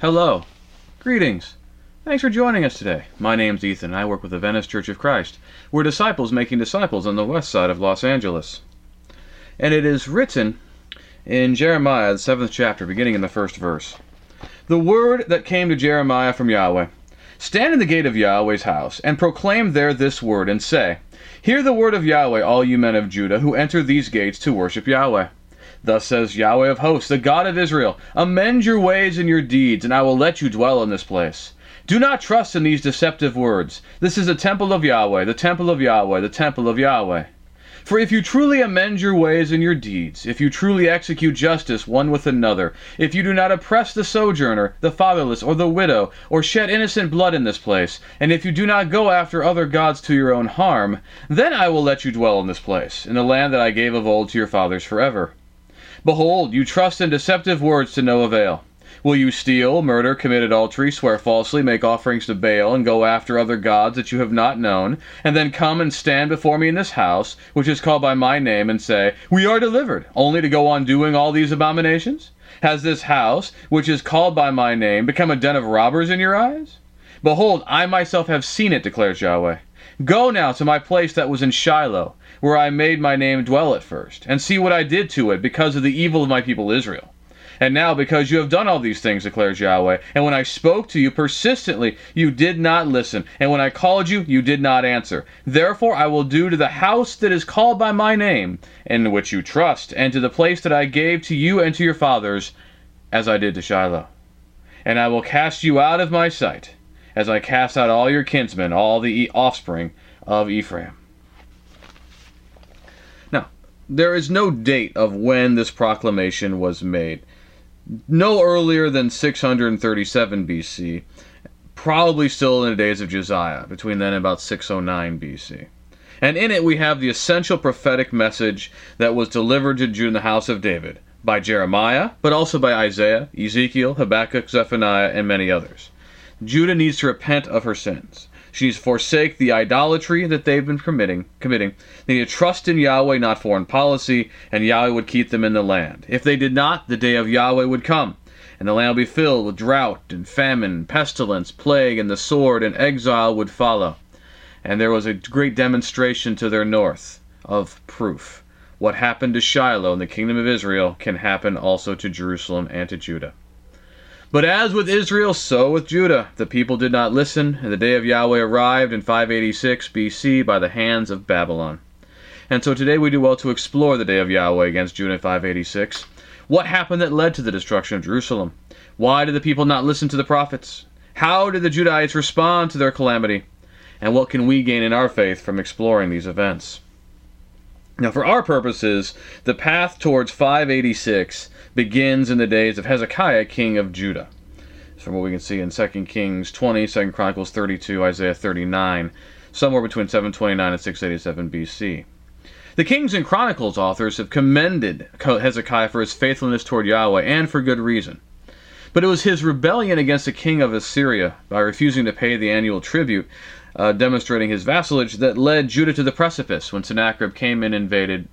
Hello. Greetings. Thanks for joining us today. My name's Ethan. I work with the Venice Church of Christ. We're disciples making disciples on the west side of Los Angeles. And it is written in Jeremiah, the seventh chapter, beginning in the first verse The word that came to Jeremiah from Yahweh Stand in the gate of Yahweh's house, and proclaim there this word, and say, Hear the word of Yahweh, all you men of Judah, who enter these gates to worship Yahweh. Thus says Yahweh of hosts, the God of Israel Amend your ways and your deeds, and I will let you dwell in this place. Do not trust in these deceptive words. This is the temple of Yahweh, the temple of Yahweh, the temple of Yahweh. For if you truly amend your ways and your deeds, if you truly execute justice one with another, if you do not oppress the sojourner, the fatherless, or the widow, or shed innocent blood in this place, and if you do not go after other gods to your own harm, then I will let you dwell in this place, in the land that I gave of old to your fathers forever. Behold, you trust in deceptive words to no avail. Will you steal, murder, commit adultery, swear falsely, make offerings to Baal, and go after other gods that you have not known, and then come and stand before me in this house, which is called by my name, and say, We are delivered, only to go on doing all these abominations? Has this house, which is called by my name, become a den of robbers in your eyes? Behold, I myself have seen it, declares Yahweh. Go now to my place that was in Shiloh, where I made my name dwell at first, and see what I did to it because of the evil of my people Israel. And now, because you have done all these things, declares Yahweh, and when I spoke to you persistently, you did not listen, and when I called you, you did not answer. Therefore, I will do to the house that is called by my name, in which you trust, and to the place that I gave to you and to your fathers, as I did to Shiloh. And I will cast you out of my sight, as I cast out all your kinsmen, all the offspring of Ephraim. There is no date of when this proclamation was made. No earlier than 637 BC, probably still in the days of Josiah, between then and about 609 BC. And in it we have the essential prophetic message that was delivered to Judah in the house of David by Jeremiah, but also by Isaiah, Ezekiel, Habakkuk, Zephaniah, and many others. Judah needs to repent of her sins. She needs to forsake the idolatry that they've been committing. committing. They need to trust in Yahweh, not foreign policy, and Yahweh would keep them in the land. If they did not, the day of Yahweh would come, and the land would be filled with drought and famine, pestilence, plague, and the sword, and exile would follow. And there was a great demonstration to their north of proof. What happened to Shiloh in the kingdom of Israel can happen also to Jerusalem and to Judah. But as with Israel, so with Judah. The people did not listen, and the day of Yahweh arrived in 586 BC by the hands of Babylon. And so today we do well to explore the day of Yahweh against Judah in 586. What happened that led to the destruction of Jerusalem? Why did the people not listen to the prophets? How did the Judahites respond to their calamity? And what can we gain in our faith from exploring these events? Now, for our purposes, the path towards 586 begins in the days of Hezekiah, king of Judah. From what we can see in 2 Kings 20, 2 Chronicles 32, Isaiah 39, somewhere between 729 and 687 BC. The Kings and Chronicles authors have commended Hezekiah for his faithfulness toward Yahweh, and for good reason. But it was his rebellion against the king of Assyria by refusing to pay the annual tribute uh, demonstrating his vassalage, that led Judah to the precipice when Sennacherib came and invaded,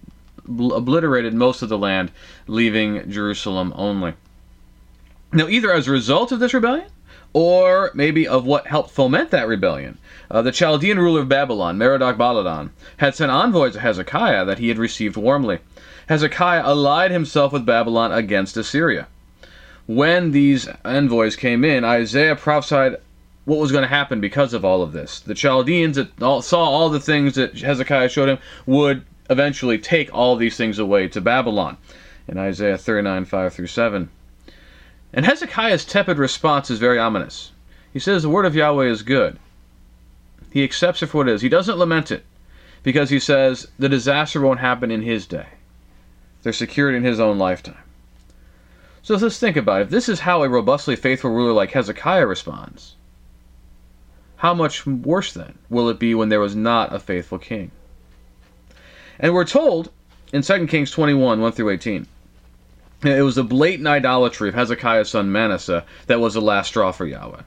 obliterated most of the land, leaving Jerusalem only. Now, either as a result of this rebellion, or maybe of what helped foment that rebellion, uh, the Chaldean ruler of Babylon, Merodach Baladan, had sent envoys to Hezekiah that he had received warmly. Hezekiah allied himself with Babylon against Assyria. When these envoys came in, Isaiah prophesied what was going to happen because of all of this. The Chaldeans that saw all the things that Hezekiah showed him would eventually take all these things away to Babylon in Isaiah 39 5 through 7. And Hezekiah's tepid response is very ominous. He says the word of Yahweh is good. He accepts it for what it is. He doesn't lament it because he says the disaster won't happen in his day. They're secured in his own lifetime. So let's think about it. If this is how a robustly faithful ruler like Hezekiah responds, how much worse then will it be when there was not a faithful king? And we're told in 2 Kings 21 1 through 18. It was the blatant idolatry of Hezekiah's son Manasseh that was the last straw for Yahweh.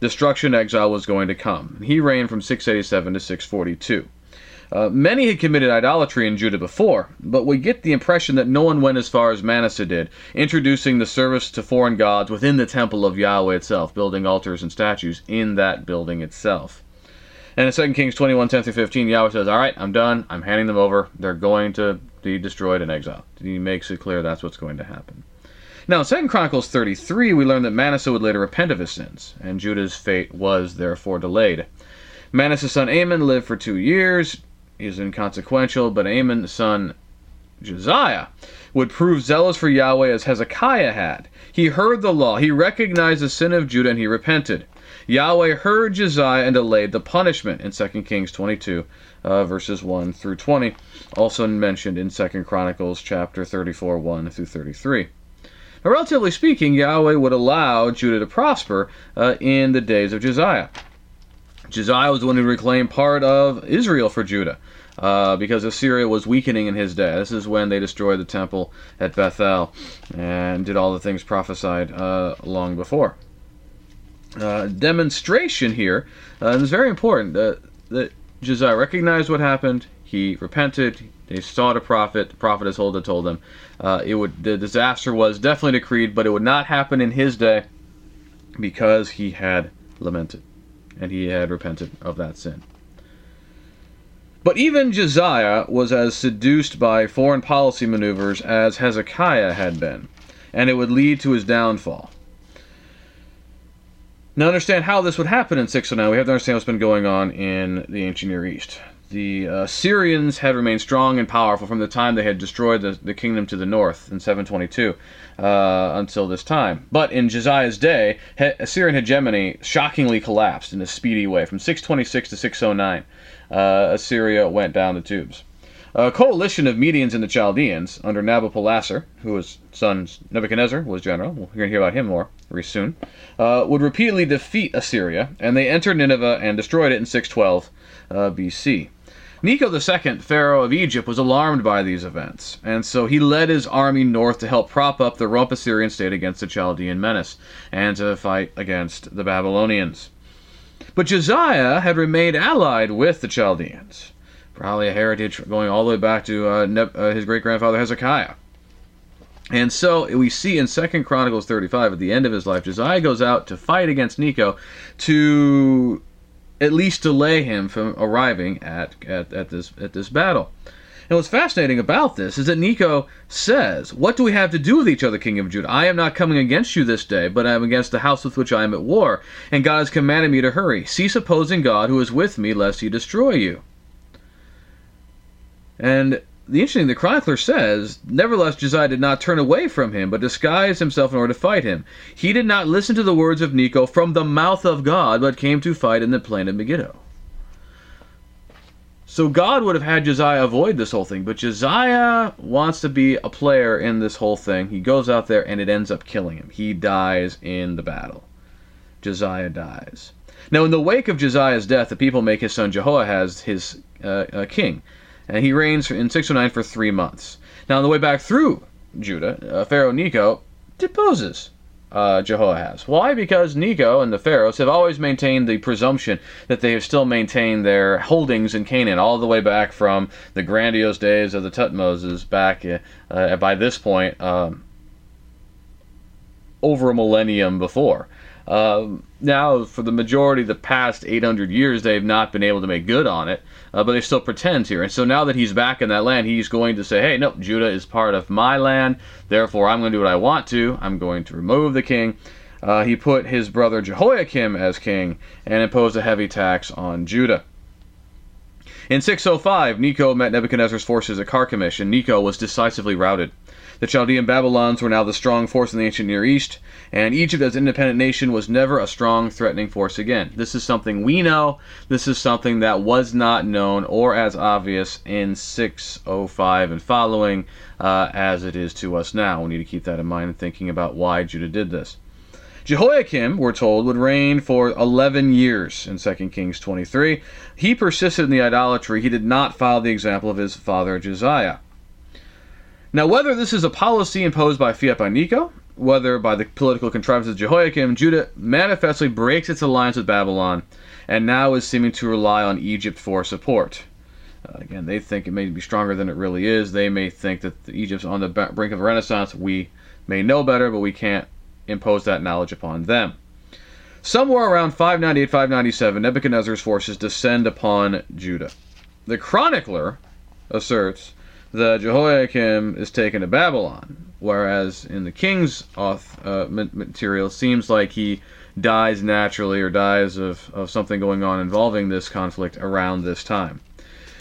Destruction exile was going to come. He reigned from 687 to 642. Uh, many had committed idolatry in Judah before, but we get the impression that no one went as far as Manasseh did, introducing the service to foreign gods within the temple of Yahweh itself, building altars and statues in that building itself. And in 2 Kings 21 10 through 15, Yahweh says, All right, I'm done. I'm handing them over. They're going to be destroyed and exiled. He makes it clear that's what's going to happen. Now, in 2 Chronicles 33, we learn that Manasseh would later repent of his sins, and Judah's fate was therefore delayed. Manasseh's son Amon lived for two years is inconsequential, but Amon's son Josiah would prove zealous for Yahweh as Hezekiah had. He heard the law, he recognized the sin of Judah, and he repented. Yahweh heard Josiah and delayed the punishment in 2 Kings 22, uh, verses 1 through 20, also mentioned in 2 Chronicles chapter 34, 1 through 33. Now, relatively speaking, Yahweh would allow Judah to prosper uh, in the days of Josiah. Josiah was the one who reclaimed part of Israel for Judah. Uh, because Assyria was weakening in his day. This is when they destroyed the temple at Bethel and did all the things prophesied uh, long before. Uh, demonstration here uh, it's very important uh, that Josiah recognized what happened. He repented. They sought a prophet. The prophet as Huldah told them uh, it would the disaster was definitely decreed, but it would not happen in his day because he had lamented and he had repented of that sin. But even Josiah was as seduced by foreign policy maneuvers as Hezekiah had been, and it would lead to his downfall. Now, understand how this would happen in 609, we have to understand what's been going on in the ancient Near East. The uh, Syrians had remained strong and powerful from the time they had destroyed the, the kingdom to the north in 722 uh, until this time. But in Josiah's day, he- Assyrian hegemony shockingly collapsed in a speedy way from 626 to 609 uh, Assyria went down the tubes. A coalition of Medians and the Chaldeans under Nabopolassar, who his son Nebuchadnezzar was general, we're going to hear about him more very soon, uh, would repeatedly defeat Assyria, and they entered Nineveh and destroyed it in 612 uh, BC. Necho II, Pharaoh of Egypt, was alarmed by these events, and so he led his army north to help prop up the rump Assyrian state against the Chaldean menace and to fight against the Babylonians. But Josiah had remained allied with the Chaldeans, probably a heritage going all the way back to uh, uh, his great grandfather Hezekiah. And so we see in Second Chronicles 35, at the end of his life, Josiah goes out to fight against Necho to at least delay him from arriving at, at, at this at this battle. And what's fascinating about this is that Necho says, What do we have to do with each other, King of Judah? I am not coming against you this day, but I am against the house with which I am at war, and God has commanded me to hurry. Cease opposing God who is with me, lest he destroy you. And the interesting, the chronicler says, Nevertheless, Josiah did not turn away from him, but disguised himself in order to fight him. He did not listen to the words of Necho from the mouth of God, but came to fight in the plain of Megiddo. So God would have had Josiah avoid this whole thing, but Josiah wants to be a player in this whole thing. He goes out there and it ends up killing him. He dies in the battle. Josiah dies. Now, in the wake of Josiah's death, the people make his son Jehoahaz his uh, uh, king, and he reigns in 609 for three months. Now, on the way back through Judah, uh, Pharaoh Necho deposes uh, Jehoahaz. Why? Because Necho and the pharaohs have always maintained the presumption that they have still maintained their holdings in Canaan, all the way back from the grandiose days of the Tutmoses, back uh, by this point um, over a millennium before. Um, now, for the majority of the past 800 years, they've not been able to make good on it, uh, but they still pretend here. And so now that he's back in that land, he's going to say, hey, no, Judah is part of my land, therefore I'm going to do what I want to. I'm going to remove the king. Uh, he put his brother Jehoiakim as king and imposed a heavy tax on Judah. In 605, Necho met Nebuchadnezzar's forces at Carchemish, and Necho was decisively routed. The Chaldean Babylons were now the strong force in the ancient Near East, and Egypt as an independent nation was never a strong, threatening force again. This is something we know. This is something that was not known or as obvious in 605 and following uh, as it is to us now. We need to keep that in mind in thinking about why Judah did this. Jehoiakim, we're told, would reign for 11 years in 2 Kings 23. He persisted in the idolatry. He did not follow the example of his father Josiah. Now, whether this is a policy imposed by fiat by Necho, whether by the political contrivances of Jehoiakim, Judah manifestly breaks its alliance with Babylon and now is seeming to rely on Egypt for support. Uh, again, they think it may be stronger than it really is. They may think that Egypt's on the brink of a renaissance. We may know better, but we can't impose that knowledge upon them. Somewhere around 598 597, Nebuchadnezzar's forces descend upon Judah. The chronicler asserts that Jehoiakim is taken to Babylon, whereas in the king's auth, uh, material, seems like he dies naturally or dies of, of something going on involving this conflict around this time.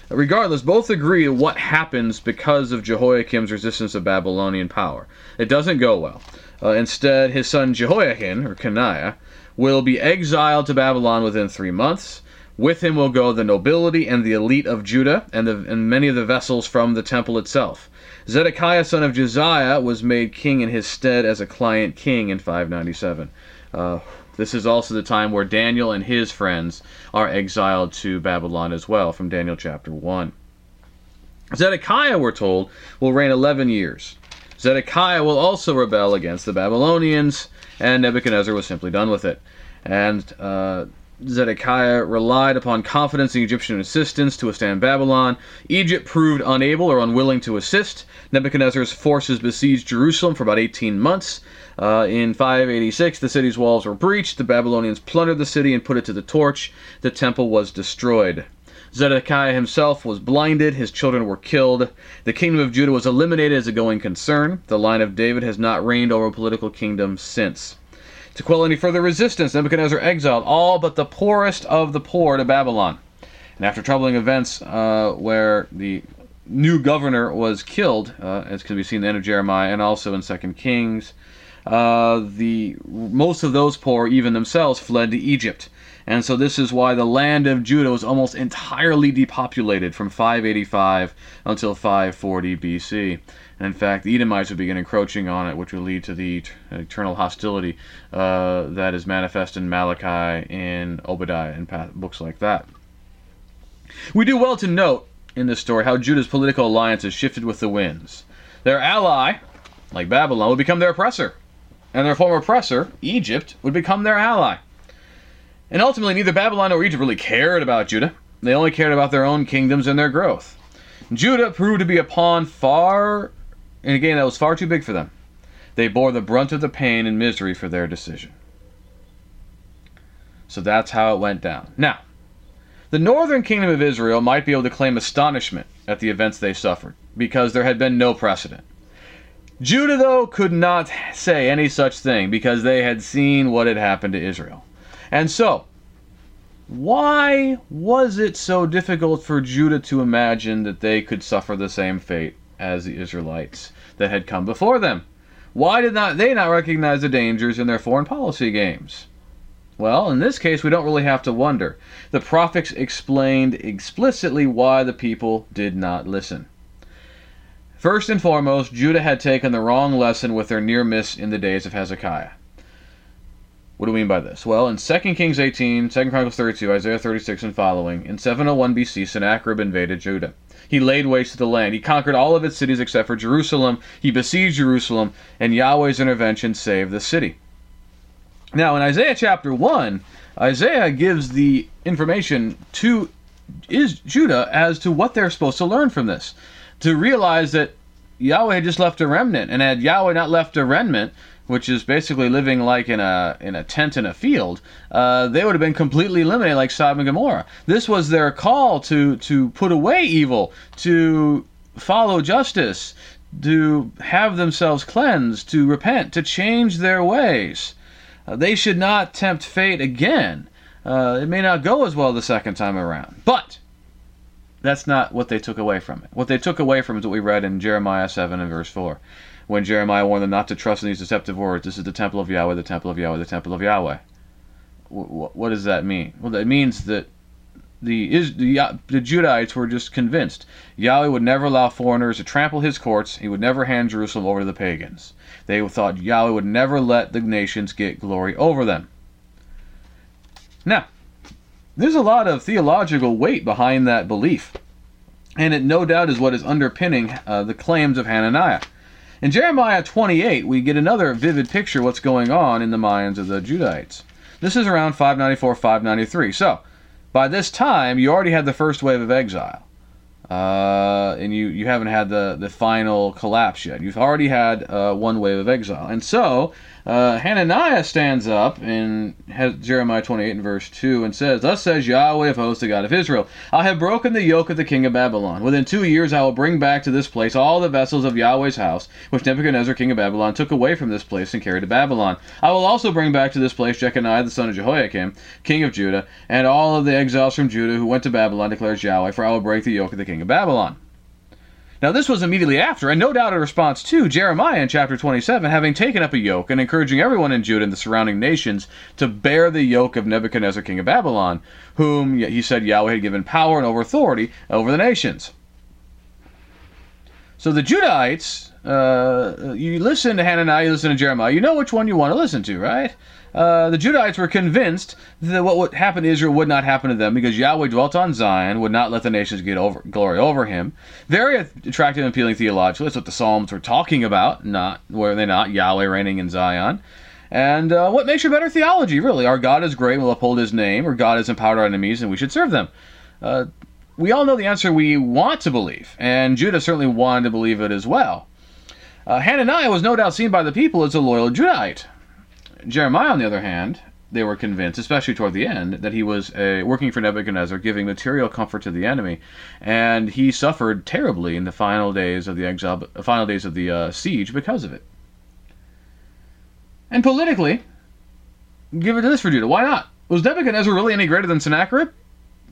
Regardless, both agree what happens because of Jehoiakim's resistance to Babylonian power. It doesn't go well. Uh, instead, his son Jehoiachin, or Coniah, will be exiled to Babylon within three months. With him will go the nobility and the elite of Judah and, the, and many of the vessels from the temple itself. Zedekiah, son of Josiah, was made king in his stead as a client king in 597. Uh, this is also the time where Daniel and his friends are exiled to Babylon as well, from Daniel chapter 1. Zedekiah, we're told, will reign 11 years. Zedekiah will also rebel against the Babylonians, and Nebuchadnezzar was simply done with it. And uh, Zedekiah relied upon confidence in Egyptian assistance to withstand Babylon. Egypt proved unable or unwilling to assist. Nebuchadnezzar's forces besieged Jerusalem for about 18 months. Uh, in 586, the city's walls were breached. The Babylonians plundered the city and put it to the torch. The temple was destroyed. Zedekiah himself was blinded, his children were killed. The kingdom of Judah was eliminated as a going concern. The line of David has not reigned over a political kingdom since. To quell any further resistance, Nebuchadnezzar exiled all but the poorest of the poor to Babylon. And after troubling events uh, where the new governor was killed, uh, as can be seen in the end of Jeremiah and also in Second Kings, uh, the most of those poor, even themselves, fled to Egypt. And so this is why the land of Judah was almost entirely depopulated from 585 until 540 BC. And in fact, the Edomites would begin encroaching on it, which would lead to the eternal hostility uh, that is manifest in Malachi, in Obadiah, and books like that. We do well to note in this story how Judah's political alliances shifted with the winds. Their ally, like Babylon, would become their oppressor, and their former oppressor, Egypt, would become their ally. And ultimately, neither Babylon nor Egypt really cared about Judah. They only cared about their own kingdoms and their growth. Judah proved to be a pawn far and again, that was far too big for them. They bore the brunt of the pain and misery for their decision. So that's how it went down. Now, the northern kingdom of Israel might be able to claim astonishment at the events they suffered, because there had been no precedent. Judah, though, could not say any such thing because they had seen what had happened to Israel. And so, why was it so difficult for Judah to imagine that they could suffer the same fate as the Israelites that had come before them. Why did not they not recognize the dangers in their foreign policy games? Well, in this case, we don't really have to wonder. The prophets explained explicitly why the people did not listen. First and foremost, Judah had taken the wrong lesson with their near miss in the days of Hezekiah. What do we mean by this? Well, in 2 Kings 18, 2 Chronicles 32, Isaiah 36, and following, in 701 BC, Sennacherib invaded Judah. He laid waste the land. He conquered all of its cities except for Jerusalem. He besieged Jerusalem, and Yahweh's intervention saved the city. Now, in Isaiah chapter 1, Isaiah gives the information to is Judah as to what they're supposed to learn from this. To realize that Yahweh had just left a remnant, and had Yahweh not left a remnant, which is basically living like in a in a tent in a field, uh, they would have been completely eliminated, like Sodom and Gomorrah. This was their call to to put away evil, to follow justice, to have themselves cleansed, to repent, to change their ways. Uh, they should not tempt fate again. Uh, it may not go as well the second time around, but that's not what they took away from it. What they took away from it is what we read in Jeremiah 7 and verse 4 when Jeremiah warned them not to trust in these deceptive words. This is the temple of Yahweh, the temple of Yahweh, the temple of Yahweh. What, what does that mean? Well, that means that the, is, the, the Judahites were just convinced Yahweh would never allow foreigners to trample his courts. He would never hand Jerusalem over to the pagans. They thought Yahweh would never let the nations get glory over them. Now, there's a lot of theological weight behind that belief, and it no doubt is what is underpinning uh, the claims of Hananiah. In Jeremiah 28, we get another vivid picture what's going on in the minds of the Judahites. This is around 594 593. So, by this time, you already had the first wave of exile. uh, and you, you haven't had the, the final collapse yet. You've already had uh, one wave of exile. And so uh, Hananiah stands up in Jeremiah 28 and verse 2 and says, Thus says Yahweh of hosts, the God of Israel, I have broken the yoke of the king of Babylon. Within two years I will bring back to this place all the vessels of Yahweh's house, which Nebuchadnezzar king of Babylon took away from this place and carried to Babylon. I will also bring back to this place Jeconiah the son of Jehoiakim, king of Judah, and all of the exiles from Judah who went to Babylon, declares Yahweh, for I will break the yoke of the king king of Babylon. Now, this was immediately after, and no doubt a response to Jeremiah in chapter 27, having taken up a yoke and encouraging everyone in Judah and the surrounding nations to bear the yoke of Nebuchadnezzar, king of Babylon, whom he said Yahweh had given power and over authority over the nations. So the Judahites, uh, you listen to Hananiah, you listen to Jeremiah, you know which one you want to listen to, right? Uh, the Judahites were convinced that what would happen to Israel would not happen to them because Yahweh dwelt on Zion, would not let the nations get over, glory over him. Very attractive and appealing theologically. That's what the Psalms were talking about, not were they not Yahweh reigning in Zion. And uh, what makes your better theology, really? Our God is great, we'll uphold his name, or God has empowered our enemies, and we should serve them. Uh, we all know the answer we want to believe, and Judah certainly wanted to believe it as well. Uh, Hananiah was no doubt seen by the people as a loyal Judahite. Jeremiah, on the other hand, they were convinced, especially toward the end, that he was uh, working for Nebuchadnezzar, giving material comfort to the enemy, and he suffered terribly in the final days of the exile, final days of the uh, siege because of it. And politically, give it to this for Judah. Why not? Was Nebuchadnezzar really any greater than Sennacherib?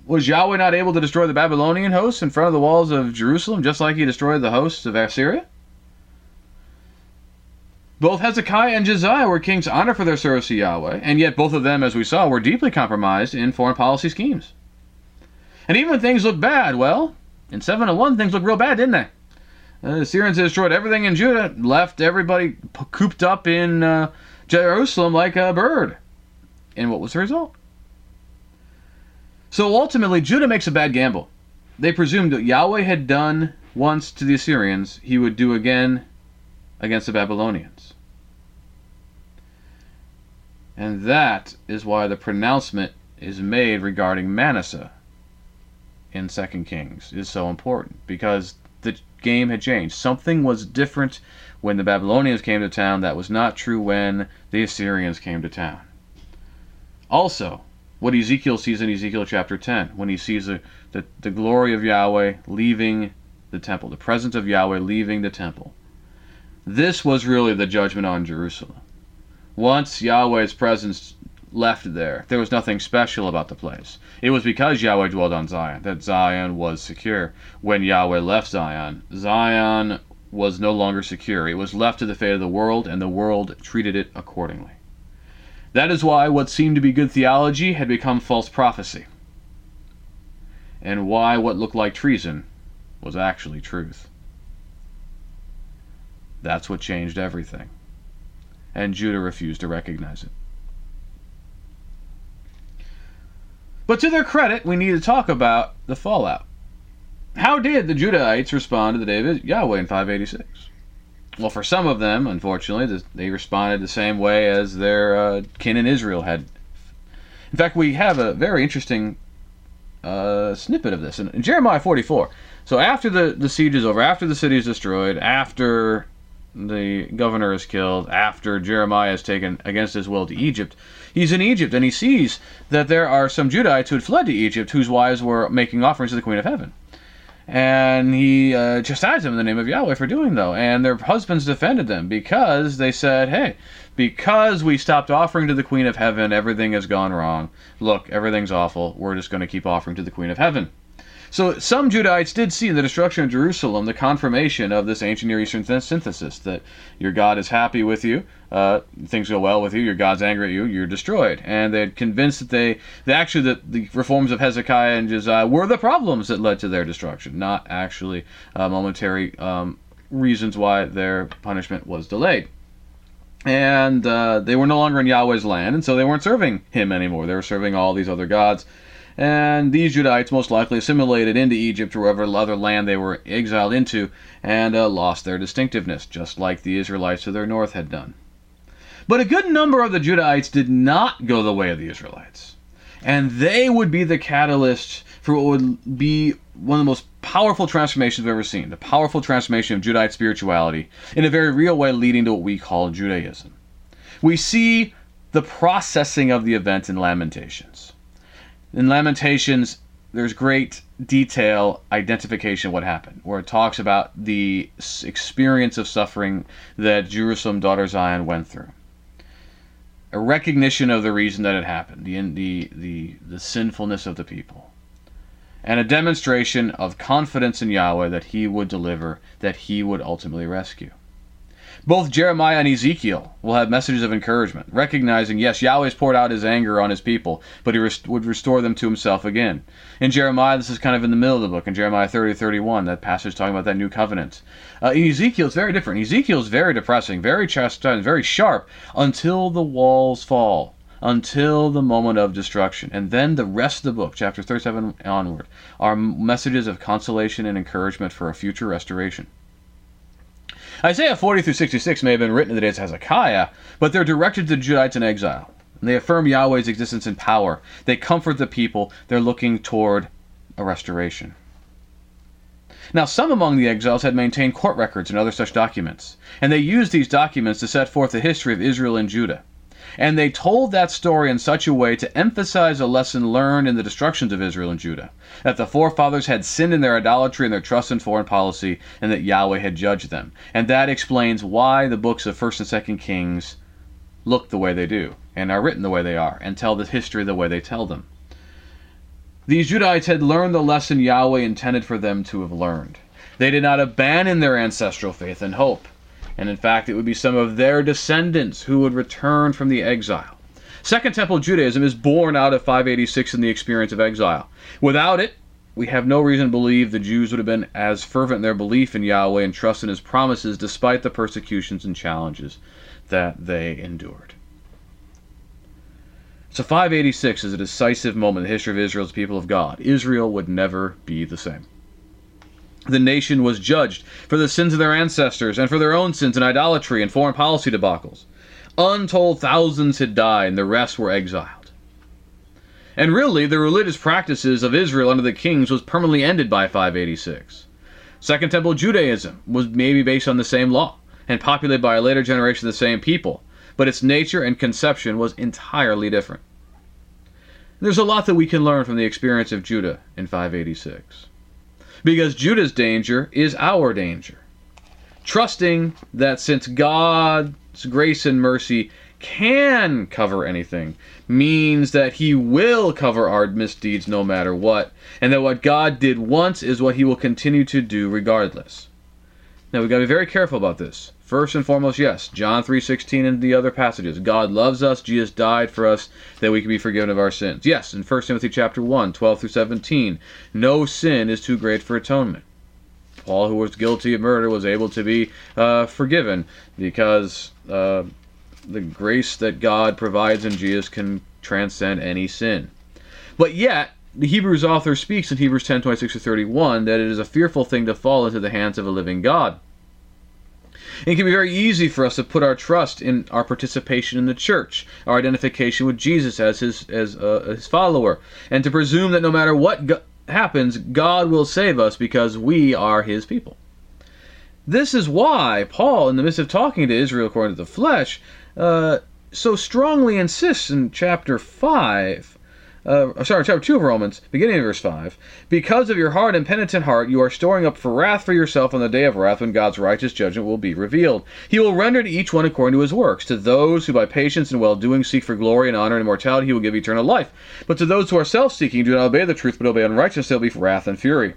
Was Yahweh not able to destroy the Babylonian hosts in front of the walls of Jerusalem, just like he destroyed the hosts of Assyria? Both Hezekiah and Josiah were kings honored for their service to Yahweh, and yet both of them, as we saw, were deeply compromised in foreign policy schemes. And even when things looked bad, well, in 701 things looked real bad, didn't they? Uh, the Syrians destroyed everything in Judah, left everybody cooped up in uh, Jerusalem like a bird. And what was the result? So ultimately, Judah makes a bad gamble. They presumed that Yahweh had done once to the Assyrians, he would do again against the Babylonians. And that is why the pronouncement is made regarding Manasseh in 2 Kings is so important because the game had changed. Something was different when the Babylonians came to town that was not true when the Assyrians came to town. Also, what Ezekiel sees in Ezekiel chapter 10, when he sees the, the, the glory of Yahweh leaving the temple, the presence of Yahweh leaving the temple. This was really the judgment on Jerusalem. Once Yahweh's presence left there, there was nothing special about the place. It was because Yahweh dwelled on Zion that Zion was secure. When Yahweh left Zion, Zion was no longer secure. It was left to the fate of the world, and the world treated it accordingly. That is why what seemed to be good theology had become false prophecy, and why what looked like treason was actually truth. That's what changed everything. And Judah refused to recognize it. But to their credit, we need to talk about the fallout. How did the Judahites respond to the day of Yahweh in 586? Well, for some of them, unfortunately, they responded the same way as their uh, kin in Israel had. In fact, we have a very interesting uh, snippet of this in, in Jeremiah 44. So after the, the siege is over, after the city is destroyed, after the governor is killed after Jeremiah is taken against his will to Egypt. He's in Egypt and he sees that there are some Judahites who had fled to Egypt whose wives were making offerings to the Queen of Heaven. And he uh, chastised them in the name of Yahweh for doing though. And their husbands defended them because they said, hey, because we stopped offering to the Queen of Heaven, everything has gone wrong. Look, everything's awful. We're just going to keep offering to the Queen of Heaven. So some Judahites did see in the destruction of Jerusalem the confirmation of this ancient Near Eastern synthesis that your God is happy with you, uh, things go well with you, your God's angry at you, you're destroyed. And they're convinced that they, that actually that the reforms of Hezekiah and Josiah were the problems that led to their destruction, not actually uh, momentary um, reasons why their punishment was delayed. And uh, they were no longer in Yahweh's land, and so they weren't serving him anymore. They were serving all these other gods and these Judahites most likely assimilated into Egypt or whatever other land they were exiled into and uh, lost their distinctiveness, just like the Israelites to their north had done. But a good number of the Judahites did not go the way of the Israelites, and they would be the catalyst for what would be one of the most powerful transformations we've ever seen. The powerful transformation of Judite spirituality in a very real way, leading to what we call Judaism. We see the processing of the event in Lamentations. In Lamentations, there's great detail identification of what happened, where it talks about the experience of suffering that Jerusalem, daughter Zion, went through. A recognition of the reason that it happened, the, the, the, the sinfulness of the people. And a demonstration of confidence in Yahweh that He would deliver, that He would ultimately rescue. Both Jeremiah and Ezekiel will have messages of encouragement, recognizing, yes, Yahweh has poured out his anger on his people, but he rest- would restore them to himself again. In Jeremiah, this is kind of in the middle of the book, in Jeremiah 30 31, that passage talking about that new covenant. Uh, in Ezekiel, it's very different. Ezekiel is very depressing, very chastising, very sharp, until the walls fall until the moment of destruction. And then the rest of the book, chapter 37 onward, are messages of consolation and encouragement for a future restoration. Isaiah 40 through 66 may have been written in the days of Hezekiah, but they're directed to the Judites in exile. And they affirm Yahweh's existence and power. They comfort the people. They're looking toward a restoration. Now, some among the exiles had maintained court records and other such documents, and they used these documents to set forth the history of Israel and Judah. And they told that story in such a way to emphasize a lesson learned in the destructions of Israel and Judah that the forefathers had sinned in their idolatry and their trust in foreign policy, and that Yahweh had judged them. And that explains why the books of 1st and 2nd Kings look the way they do, and are written the way they are, and tell the history the way they tell them. These Judites had learned the lesson Yahweh intended for them to have learned. They did not abandon their ancestral faith and hope and in fact, it would be some of their descendants who would return from the exile. Second Temple Judaism is born out of 586 in the experience of exile. Without it, we have no reason to believe the Jews would have been as fervent in their belief in Yahweh and trust in His promises despite the persecutions and challenges that they endured. So 586 is a decisive moment in the history of Israel's people of God. Israel would never be the same the nation was judged for the sins of their ancestors and for their own sins in idolatry and foreign policy debacles. Untold thousands had died, and the rest were exiled. And really, the religious practices of Israel under the kings was permanently ended by 586. Second Temple Judaism was maybe based on the same law and populated by a later generation of the same people, but its nature and conception was entirely different. There's a lot that we can learn from the experience of Judah in 586 because Judah's danger is our danger. Trusting that since God's grace and mercy can cover anything means that he will cover our misdeeds no matter what, and that what God did once is what he will continue to do regardless. Now we've got to be very careful about this. First and foremost, yes, John 3:16 and the other passages. God loves us, Jesus died for us that we can be forgiven of our sins. Yes, in 1 Timothy chapter 1, 12 through 17, no sin is too great for atonement. Paul, who was guilty of murder, was able to be uh, forgiven because uh, the grace that God provides in Jesus can transcend any sin. But yet, the Hebrews author speaks in Hebrews 10 26 31 that it is a fearful thing to fall into the hands of a living God. It can be very easy for us to put our trust in our participation in the church, our identification with Jesus as his as uh, his follower, and to presume that no matter what go- happens, God will save us because we are his people. This is why Paul, in the midst of talking to Israel according to the flesh, uh, so strongly insists in chapter 5 uh, sorry, chapter 2 of Romans, beginning of verse 5. Because of your hard and penitent heart, you are storing up for wrath for yourself on the day of wrath when God's righteous judgment will be revealed. He will render to each one according to his works. To those who by patience and well doing seek for glory and honor and immortality, he will give eternal life. But to those who are self seeking, do not obey the truth, but obey unrighteousness, there will be wrath and fury.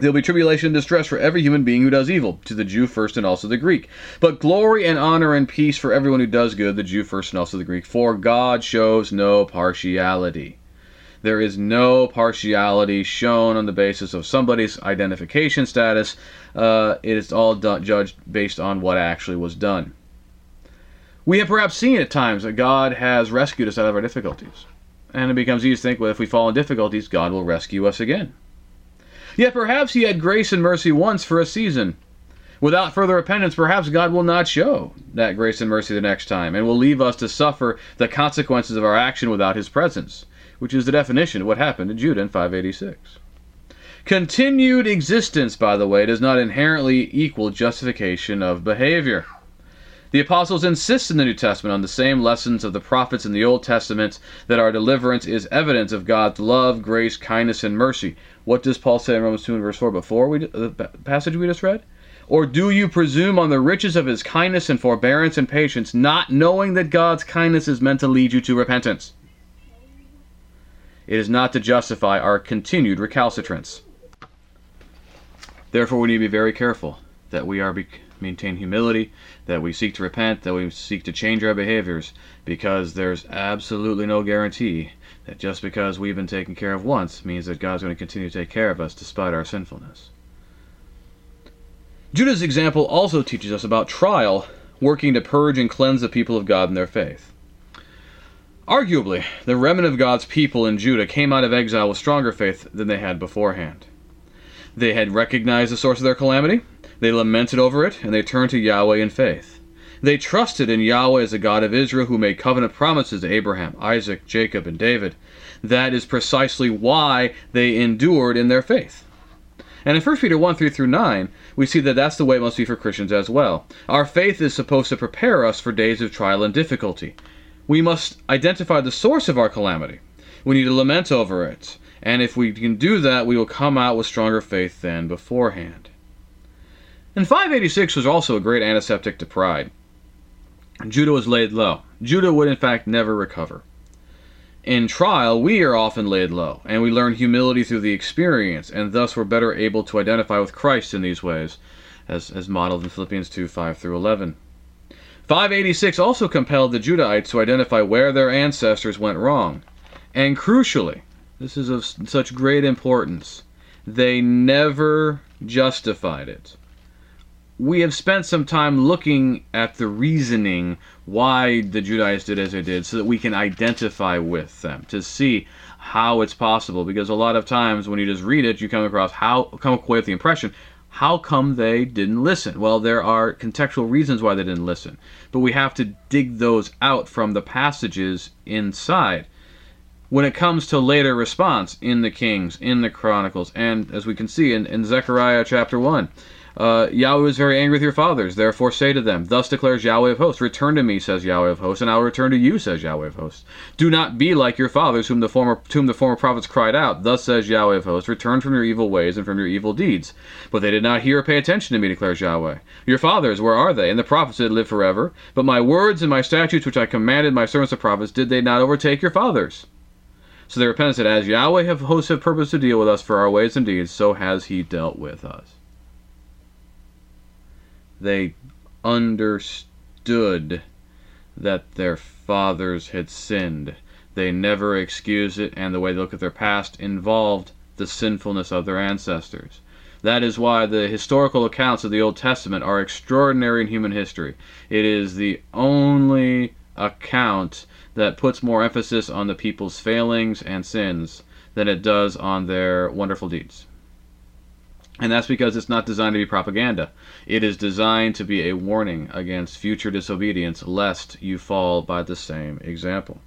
There will be tribulation and distress for every human being who does evil, to the Jew first and also the Greek. But glory and honor and peace for everyone who does good, the Jew first and also the Greek. For God shows no partiality. There is no partiality shown on the basis of somebody's identification status. Uh, it is all done, judged based on what actually was done. We have perhaps seen at times that God has rescued us out of our difficulties. And it becomes easy to think, well, if we fall in difficulties, God will rescue us again. Yet perhaps He had grace and mercy once for a season. Without further repentance, perhaps God will not show that grace and mercy the next time, and will leave us to suffer the consequences of our action without His presence, which is the definition of what happened to Judah in 586. Continued existence, by the way, does not inherently equal justification of behavior. The apostles insist in the New Testament on the same lessons of the prophets in the Old Testament that our deliverance is evidence of God's love, grace, kindness, and mercy. What does Paul say in Romans 2 and verse 4 before we, the passage we just read? Or do you presume on the riches of his kindness and forbearance and patience, not knowing that God's kindness is meant to lead you to repentance? It is not to justify our continued recalcitrance. Therefore, we need to be very careful that we are maintain humility, that we seek to repent, that we seek to change our behaviors, because there's absolutely no guarantee that just because we've been taken care of once means that God's going to continue to take care of us despite our sinfulness. Judah's example also teaches us about trial working to purge and cleanse the people of God in their faith. Arguably, the remnant of God's people in Judah came out of exile with stronger faith than they had beforehand. They had recognized the source of their calamity, they lamented over it, and they turned to Yahweh in faith. They trusted in Yahweh as the God of Israel who made covenant promises to Abraham, Isaac, Jacob, and David. That is precisely why they endured in their faith. And in 1 Peter 1 3 through 9, we see that that's the way it must be for Christians as well. Our faith is supposed to prepare us for days of trial and difficulty. We must identify the source of our calamity. We need to lament over it. And if we can do that, we will come out with stronger faith than beforehand. And 586 was also a great antiseptic to pride. Judah was laid low. Judah would, in fact, never recover. In trial, we are often laid low, and we learn humility through the experience, and thus we're better able to identify with Christ in these ways, as, as modeled in Philippians 2 5 through 11. 586 also compelled the Judahites to identify where their ancestors went wrong. And crucially, this is of such great importance, they never justified it we have spent some time looking at the reasoning why the Judahites did as they did so that we can identify with them to see how it's possible. Because a lot of times when you just read it you come across how come away with the impression how come they didn't listen? Well there are contextual reasons why they didn't listen. But we have to dig those out from the passages inside. When it comes to later response in the kings in the chronicles and as we can see in, in zechariah chapter 1 uh, Yahweh was very angry with your fathers. Therefore say to them, Thus declares Yahweh of hosts, Return to me, says Yahweh of hosts, and I will return to you, says Yahweh of hosts. Do not be like your fathers, whom the former whom the former prophets cried out. Thus says Yahweh of hosts, Return from your evil ways and from your evil deeds. But they did not hear or pay attention to me, declares Yahweh. Your fathers, where are they? And the prophets that live forever. But my words and my statutes, which I commanded my servants the prophets, did they not overtake your fathers? So they repented and said, As Yahweh of hosts have purposed to deal with us for our ways and deeds, so has he dealt with us. They understood that their fathers had sinned. They never excused it, and the way they look at their past involved the sinfulness of their ancestors. That is why the historical accounts of the Old Testament are extraordinary in human history. It is the only account that puts more emphasis on the people's failings and sins than it does on their wonderful deeds. And that's because it's not designed to be propaganda. It is designed to be a warning against future disobedience, lest you fall by the same example.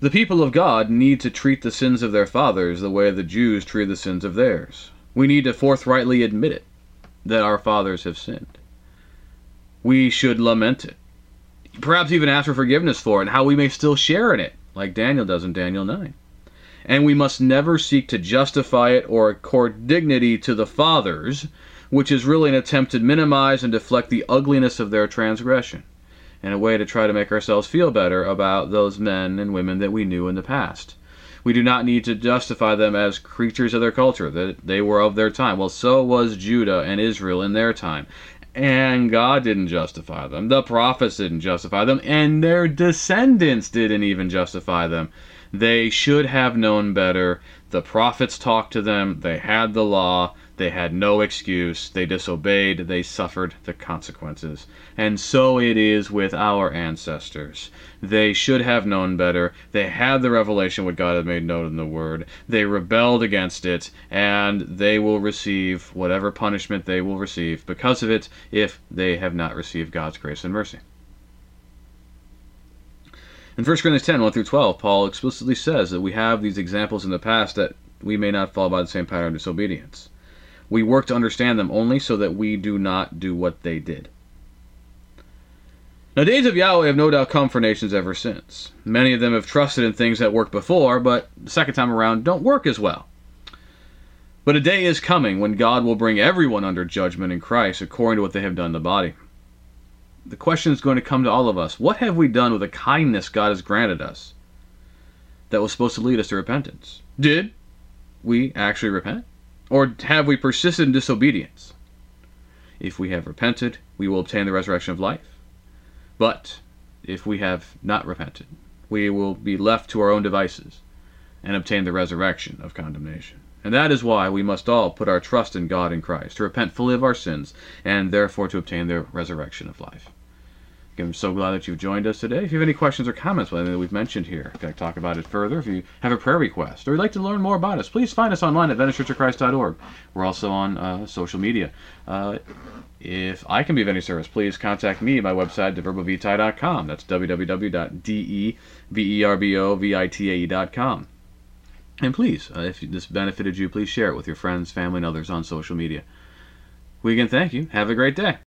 The people of God need to treat the sins of their fathers the way the Jews treat the sins of theirs. We need to forthrightly admit it, that our fathers have sinned. We should lament it, perhaps even ask for forgiveness for it, and how we may still share in it, like Daniel does in Daniel 9 and we must never seek to justify it or accord dignity to the fathers, which is really an attempt to minimize and deflect the ugliness of their transgression, and a way to try to make ourselves feel better about those men and women that we knew in the past. We do not need to justify them as creatures of their culture, that they were of their time. Well, so was Judah and Israel in their time. And God didn't justify them. The prophets didn't justify them. And their descendants didn't even justify them. They should have known better. The prophets talked to them. They had the law. They had no excuse. They disobeyed. They suffered the consequences. And so it is with our ancestors. They should have known better. They had the revelation what God had made known in the Word. They rebelled against it, and they will receive whatever punishment they will receive because of it if they have not received God's grace and mercy. In 1 Corinthians 10, 1 through 12, Paul explicitly says that we have these examples in the past that we may not fall by the same pattern of disobedience. We work to understand them only so that we do not do what they did. Now, days of Yahweh have no doubt come for nations ever since. Many of them have trusted in things that worked before, but the second time around don't work as well. But a day is coming when God will bring everyone under judgment in Christ according to what they have done in the body. The question is going to come to all of us what have we done with the kindness God has granted us that was supposed to lead us to repentance? Did we actually repent? Or have we persisted in disobedience? If we have repented, we will obtain the resurrection of life. But if we have not repented, we will be left to our own devices and obtain the resurrection of condemnation. And that is why we must all put our trust in God and Christ, to repent fully of our sins, and therefore to obtain the resurrection of life. I'm so glad that you've joined us today. If you have any questions or comments about anything that we've mentioned here, if you'd like to talk about it further, if you have a prayer request, or you'd like to learn more about us, please find us online at VeniceChurchOfChrist.org. We're also on uh, social media. Uh, if I can be of any service, please contact me at my website, deverbovitae.com. That's www.deverbovitae.com. And please, uh, if this benefited you, please share it with your friends, family, and others on social media. We again thank you. Have a great day.